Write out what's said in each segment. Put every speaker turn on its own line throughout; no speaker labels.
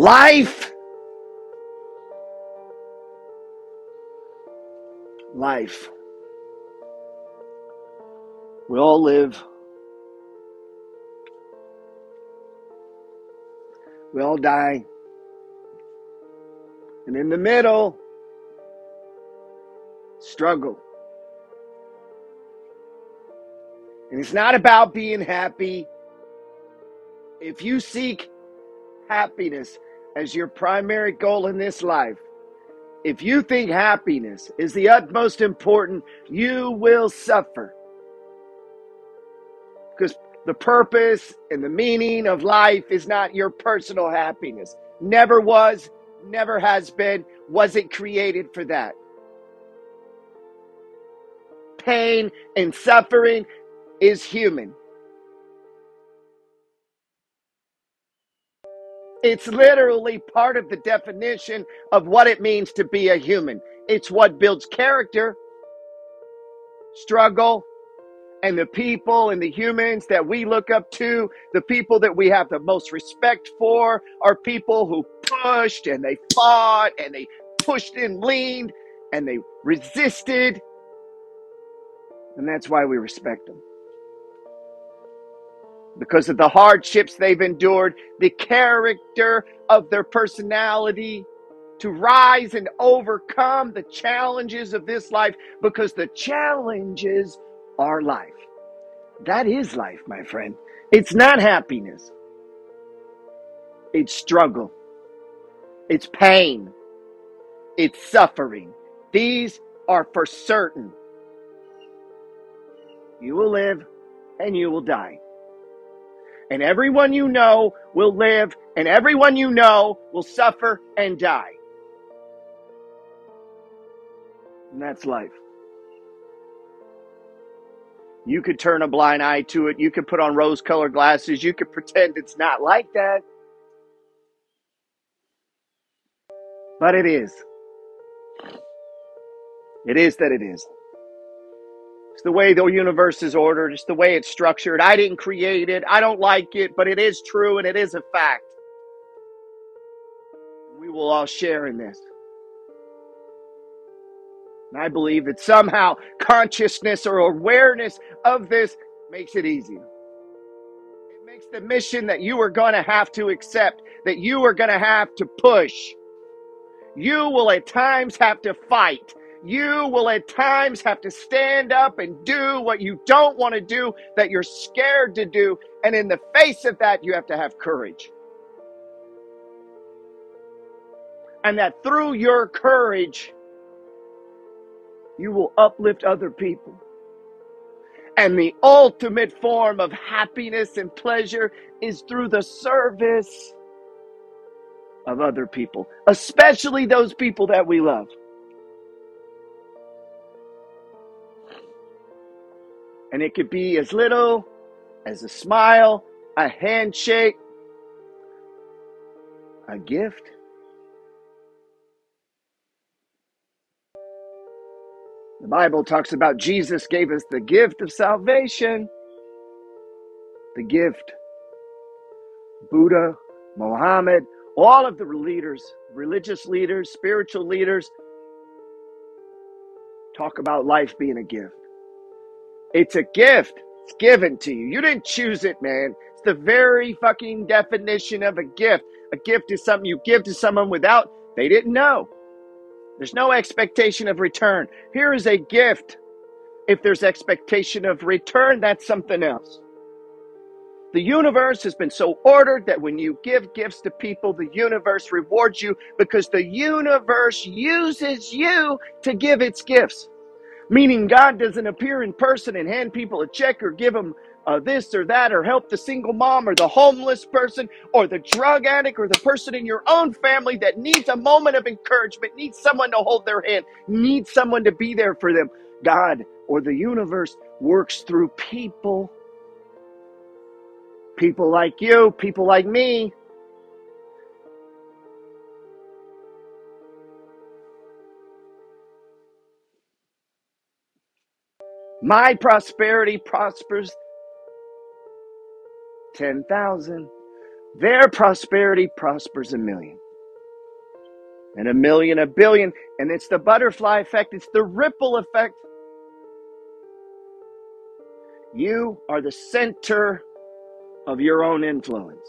Life, life. We all live, we all die, and in the middle, struggle. And it's not about being happy. If you seek happiness as your primary goal in this life, if you think happiness is the utmost important, you will suffer. Because the purpose and the meaning of life is not your personal happiness. Never was, never has been, wasn't created for that. Pain and suffering is human. It's literally part of the definition of what it means to be a human. It's what builds character, struggle, and the people and the humans that we look up to, the people that we have the most respect for, are people who pushed and they fought and they pushed and leaned and they resisted. And that's why we respect them because of the hardships they've endured, the character of their personality, to rise and overcome the challenges of this life because the challenges are life. That is life, my friend. It's not happiness, it's struggle, it's pain, it's suffering. These are for certain. You will live and you will die and everyone you know will live, and everyone you know will suffer and die. And that's life. You could turn a blind eye to it. You could put on rose colored glasses. You could pretend it's not like that. But it is. It is that it is. It's the way the universe is ordered. It's the way it's structured. I didn't create it. I don't like it, but it is true and it is a fact. We will all share in this. And I believe that somehow consciousness or awareness of this makes it easier. It makes the mission that you are going to have to accept, that you are going to have to push. You will at times have to fight you will at times have to stand up and do what you don't want to do, that you're scared to do. And in the face of that, you have to have courage. And that through your courage, you will uplift other people. And the ultimate form of happiness and pleasure is through the service of other people, especially those people that we love. And it could be as little as a smile, a handshake, a gift. The Bible talks about Jesus gave us the gift of salvation. The gift. Buddha, Mohammed, all of the leaders, religious leaders, spiritual leaders, talk about life being a gift. It's a gift. It's given to you. You didn't choose it, man. It's the very fucking definition of a gift. A gift is something you give to someone without they didn't know. There's no expectation of return. Here is a gift. If there's expectation of return, that's something else. The universe has been so ordered that when you give gifts to people, the universe rewards you because the universe uses you to give its gifts. Meaning, God doesn't appear in person and hand people a check or give them uh, this or that or help the single mom or the homeless person or the drug addict or the person in your own family that needs a moment of encouragement, needs someone to hold their hand, needs someone to be there for them. God or the universe works through people. People like you, people like me, My prosperity prospers 10,000. Their prosperity prospers a million, and a million, a billion. And it's the butterfly effect, it's the ripple effect. You are the center of your own influence.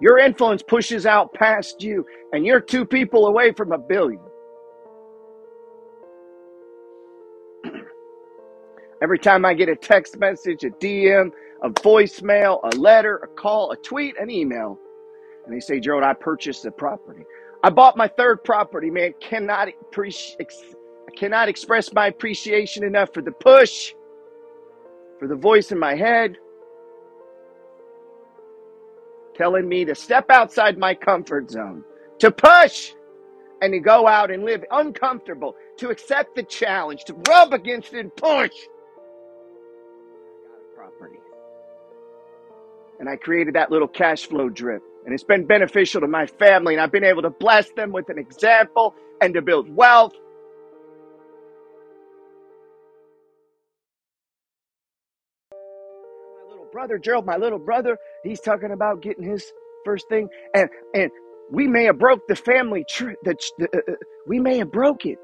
Your influence pushes out past you, and you're two people away from a billion. Every time I get a text message, a DM, a voicemail, a letter, a call, a tweet, an email, and they say, Gerald, I purchased a property. I bought my third property, man. Cannot I cannot express my appreciation enough for the push, for the voice in my head, telling me to step outside my comfort zone, to push, and to go out and live uncomfortable, to accept the challenge, to rub against it and push. Property. And I created that little cash flow drip. And it's been beneficial to my family. And I've been able to bless them with an example and to build wealth. My little brother, Gerald, my little brother, he's talking about getting his first thing. And and we may have broke the family tree. The, the uh, uh, we may have broke it.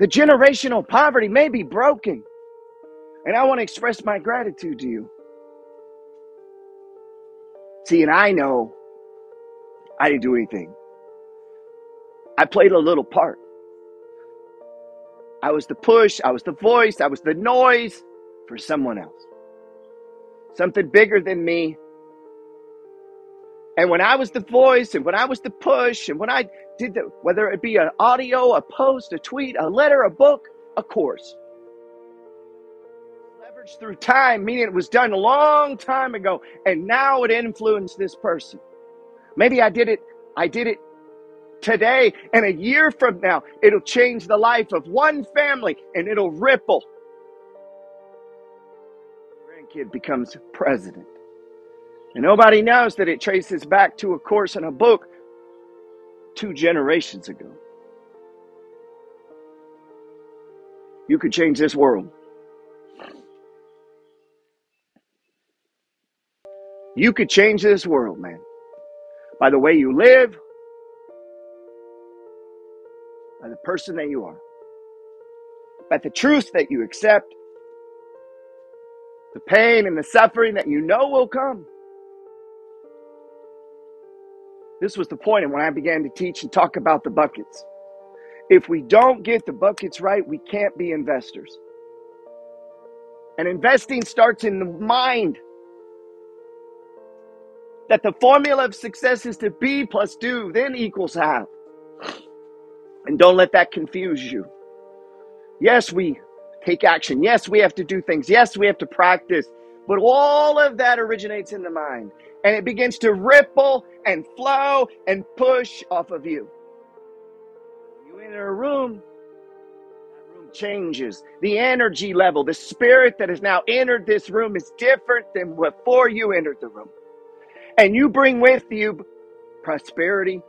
The generational poverty may be broken. And I want to express my gratitude to you. See, and I know I didn't do anything. I played a little part. I was the push, I was the voice, I was the noise for someone else. Something bigger than me. And when I was the voice and when I was the push and when I did the, whether it be an audio, a post, a tweet, a letter, a book, a course, through time, meaning it was done a long time ago, and now it influenced this person. Maybe I did it, I did it today, and a year from now, it'll change the life of one family and it'll ripple. Grandkid becomes president. And nobody knows that it traces back to a course in a book two generations ago. You could change this world. You could change this world, man. By the way you live, by the person that you are, by the truth that you accept, the pain and the suffering that you know will come. This was the point when I began to teach and talk about the buckets. If we don't get the buckets right, we can't be investors. And investing starts in the mind. That the formula of success is to be plus do, then equals have. And don't let that confuse you. Yes, we take action. Yes, we have to do things. Yes, we have to practice. But all of that originates in the mind. And it begins to ripple and flow and push off of you. You enter a room, that room changes. The energy level, the spirit that has now entered this room is different than before you entered the room. And you bring with you prosperity.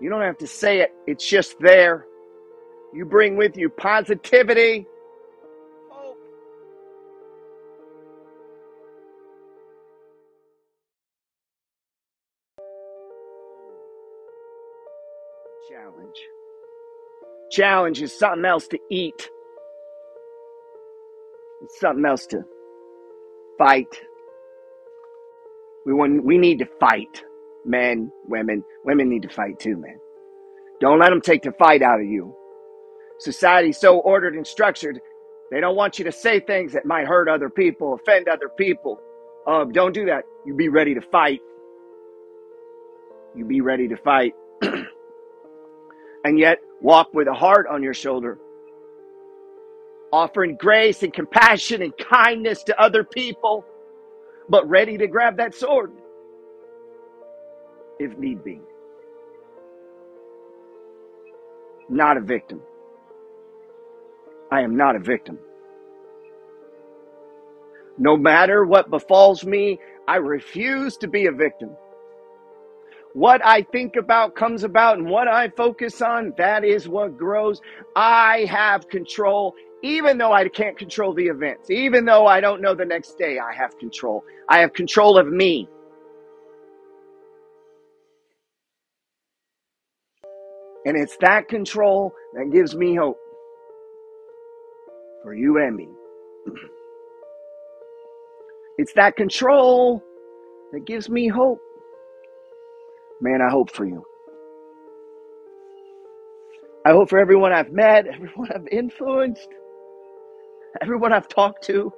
You don't have to say it, it's just there. You bring with you positivity, hope, challenge. Challenge is something else to eat, it's something else to fight. We want, we need to fight. Men, women, women need to fight too, man. Don't let them take the fight out of you. Society's so ordered and structured, they don't want you to say things that might hurt other people, offend other people. Uh, don't do that. You be ready to fight. You be ready to fight. and yet, walk with a heart on your shoulder, offering grace and compassion and kindness to other people, but ready to grab that sword if need be. Not a victim. I am not a victim. No matter what befalls me, I refuse to be a victim. What I think about comes about, and what I focus on, that is what grows. I have control Even though I can't control the events, even though I don't know the next day, I have control. I have control of me. And it's that control that gives me hope for you and me. It's that control that gives me hope. Man, I hope for you. I hope for everyone I've met, everyone I've influenced, everyone I've talked to,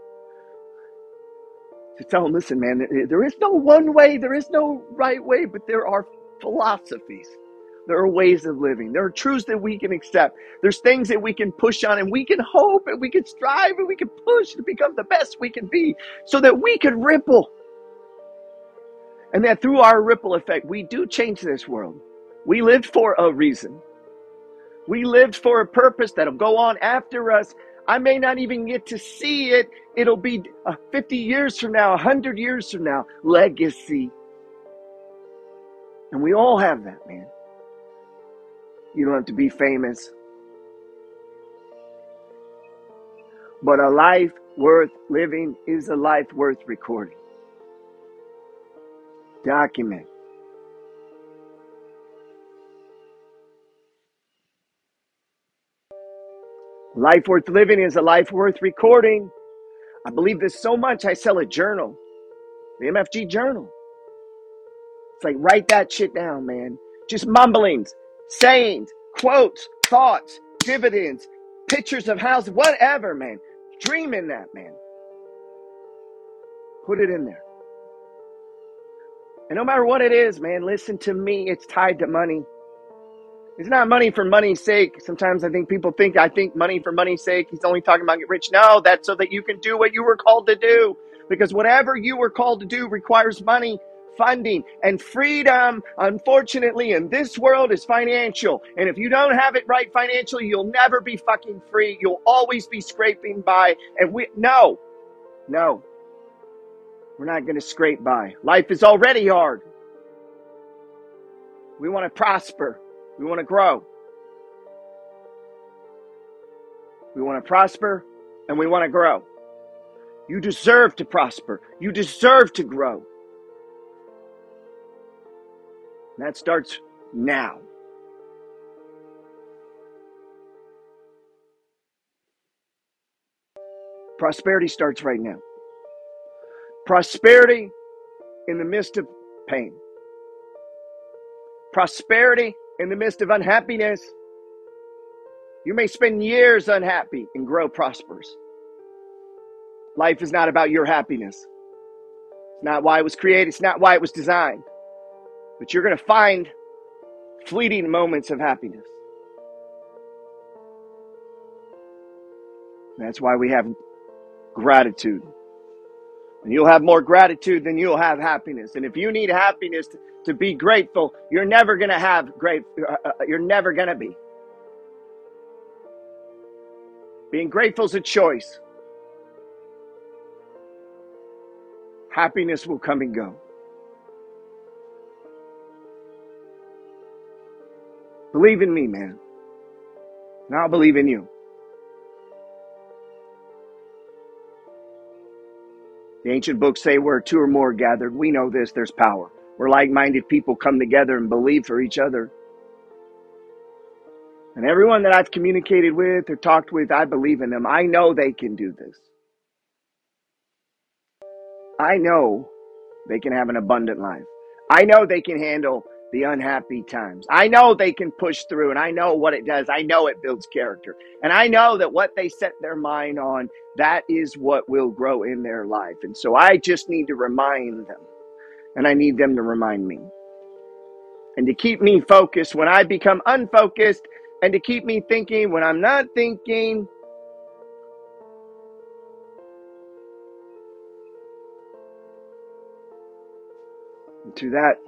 to tell them, listen, man, there is no one way, there is no right way, but there are philosophies. There are ways of living. There are truths that we can accept. There's things that we can push on and we can hope and we can strive and we can push to become the best we can be so that we can ripple. And that through our ripple effect, we do change this world. We lived for a reason. We lived for a purpose that'll go on after us. I may not even get to see it. It'll be uh, 50 years from now, 100 years from now. Legacy. And we all have that, man. You don't have to be famous. But a life worth living is a life worth recording. Document. Life worth living is a life worth recording. I believe this so much, I sell a journal, the MFG journal. It's like, write that shit down, man. Just mumblings, sayings, quotes, thoughts, dividends, pictures of houses, whatever, man. Dream in that, man. Put it in there. And no matter what it is, man, listen to me. It's tied to money. It's not money for money's sake. Sometimes I think people think I think money for money's sake. He's only talking about get rich. No, that's so that you can do what you were called to do. Because whatever you were called to do requires money funding and freedom unfortunately in this world is financial and if you don't have it right financially you'll never be fucking free you'll always be scraping by and we no no we're not going to scrape by life is already hard we want to prosper we want to grow we want to prosper and we want to grow you deserve to prosper you deserve to grow that starts now. Prosperity starts right now. Prosperity in the midst of pain. Prosperity in the midst of unhappiness. You may spend years unhappy and grow prosperous. Life is not about your happiness. It's not why it was created, it's not why it was designed. But you're going to find fleeting moments of happiness. That's why we have gratitude. And you'll have more gratitude than you'll have happiness. And if you need happiness to, to be grateful, you're never going to have great, uh, uh, you're never going to be. Being grateful is a choice. Happiness will come and go. Believe in me, man. And I'll believe in you. The ancient books say where two or more are gathered, we know this, there's power. Where like minded people come together and believe for each other. And everyone that I've communicated with or talked with, I believe in them. I know they can do this. I know they can have an abundant life. I know they can handle the unhappy times. I know they can push through and I know what it does. I know it builds character. And I know that what they set their mind on, that is what will grow in their life. And so I just need to remind them and I need them to remind me. And to keep me focused when I become unfocused and to keep me thinking when I'm not thinking. to that,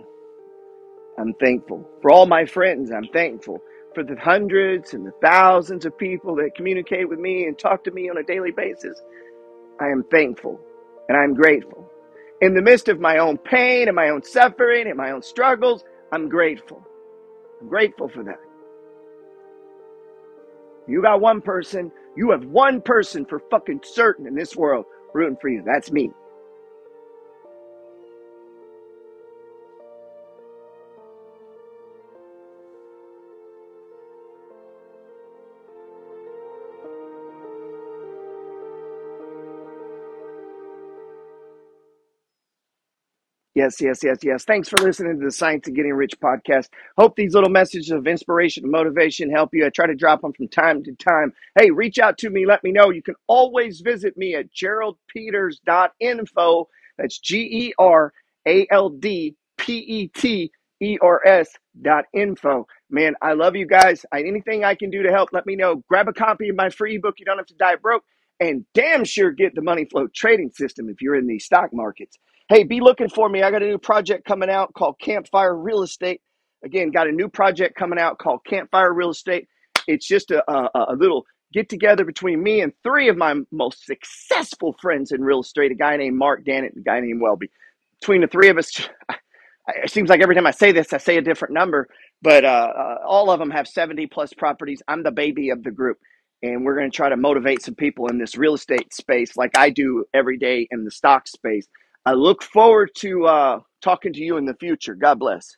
I'm thankful. For all my friends, I'm thankful. For the hundreds and the thousands of people that communicate with me and talk to me on a daily basis, I am thankful and I'm grateful. In the midst of my own pain and my own suffering and my own struggles, I'm grateful. I'm grateful for that. You got one person You have one person for fucking certain in this world rooting for you. That's me. Yes, yes, yes, yes. Thanks for listening to the Science of Getting Rich podcast. Hope these little messages of inspiration and motivation help you. I try to drop them from time to time. Hey, reach out to me. Let me know. You can always visit me at geraldpeters.info. That's G E R A L D P E T E R S dot info. Man, I love you guys. Anything I can do to help, let me know. Grab a copy of my free book. You don't have to die broke. And damn sure get the money flow trading system if you're in these stock markets. Hey, be looking for me. I got a new project coming out called Campfire Real Estate. Again, got a new project coming out called Campfire Real Estate. It's just a, a, a little get together between me and three of my most successful friends in real estate a guy named Mark Dannett and a guy named Welby. Between the three of us, it seems like every time I say this, I say a different number, but uh, uh, all of them have 70 plus properties. I'm the baby of the group. And we're going to try to motivate some people in this real estate space like I do every day in the stock space I look forward to uh, talking to you in the future. God bless.